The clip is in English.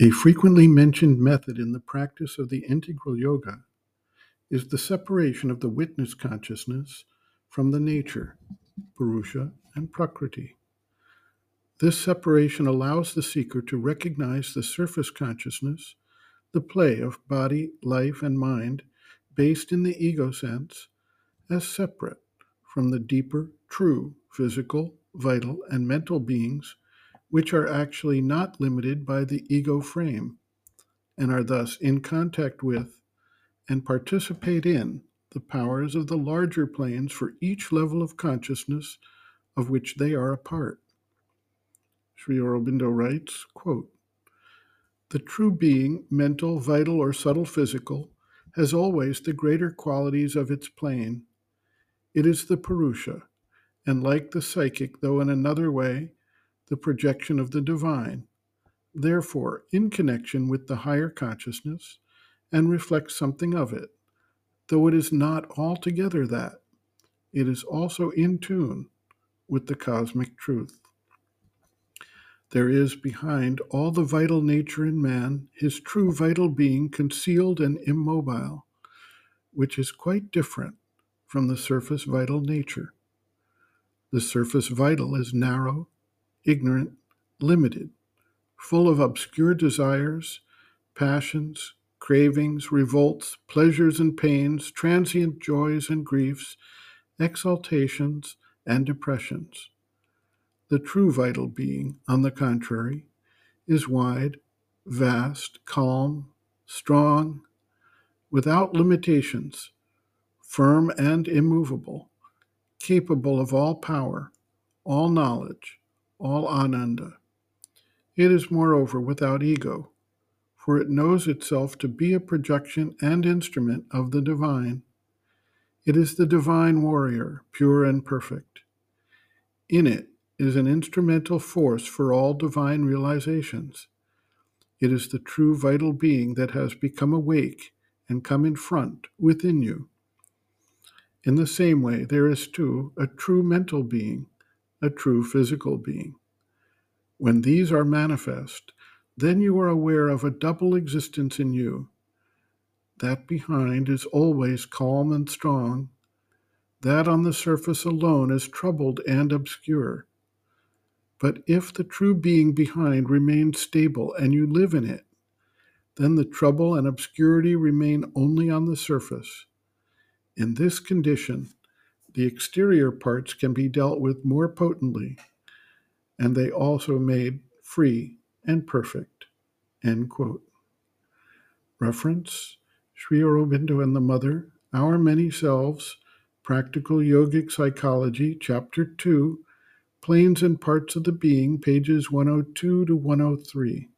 A frequently mentioned method in the practice of the integral yoga is the separation of the witness consciousness from the nature, Purusha and Prakriti. This separation allows the seeker to recognize the surface consciousness, the play of body, life, and mind based in the ego sense, as separate from the deeper, true physical, vital, and mental beings, which are actually not limited by the ego frame and are thus in contact with and participate in the powers of the larger planes for each level of consciousness of which they are a part. Sri Aurobindo writes, quote, The true being, mental, vital, or subtle physical, has always the greater qualities of its plane. It is the Purusha, and like the psychic, though in another way, the projection of the divine, therefore in connection with the higher consciousness, and reflects something of it, though it is not altogether that. It is also in tune with the cosmic truth. There is behind all the vital nature in man his true vital being concealed and immobile, which is quite different from the surface vital nature. The surface vital is narrow, ignorant, limited, full of obscure desires, passions, cravings, revolts, pleasures and pains, transient joys and griefs, exaltations and depressions. The true vital being, on the contrary, is wide, vast, calm, strong, without limitations, firm and immovable, capable of all power, all knowledge, all ananda. It is, moreover, without ego, for it knows itself to be a projection and instrument of the divine. It is the divine warrior, pure and perfect. In it, is an instrumental force for all divine realizations. It is the true vital being that has become awake and come in front within you. In the same way, there is too a true mental being, a true physical being. When these are manifest, then you are aware of a double existence in you. That behind is always calm and strong. That on the surface alone is troubled and obscure. But if the true being behind remains stable and you live in it, then the trouble and obscurity remain only on the surface. In this condition, the exterior parts can be dealt with more potently, and they also made free and perfect. End quote. Reference Sri Aurobindo and the Mother, Our Many Selves, Practical Yogic Psychology, Chapter 2, Planes and Parts of the Being, pages 102 to 103.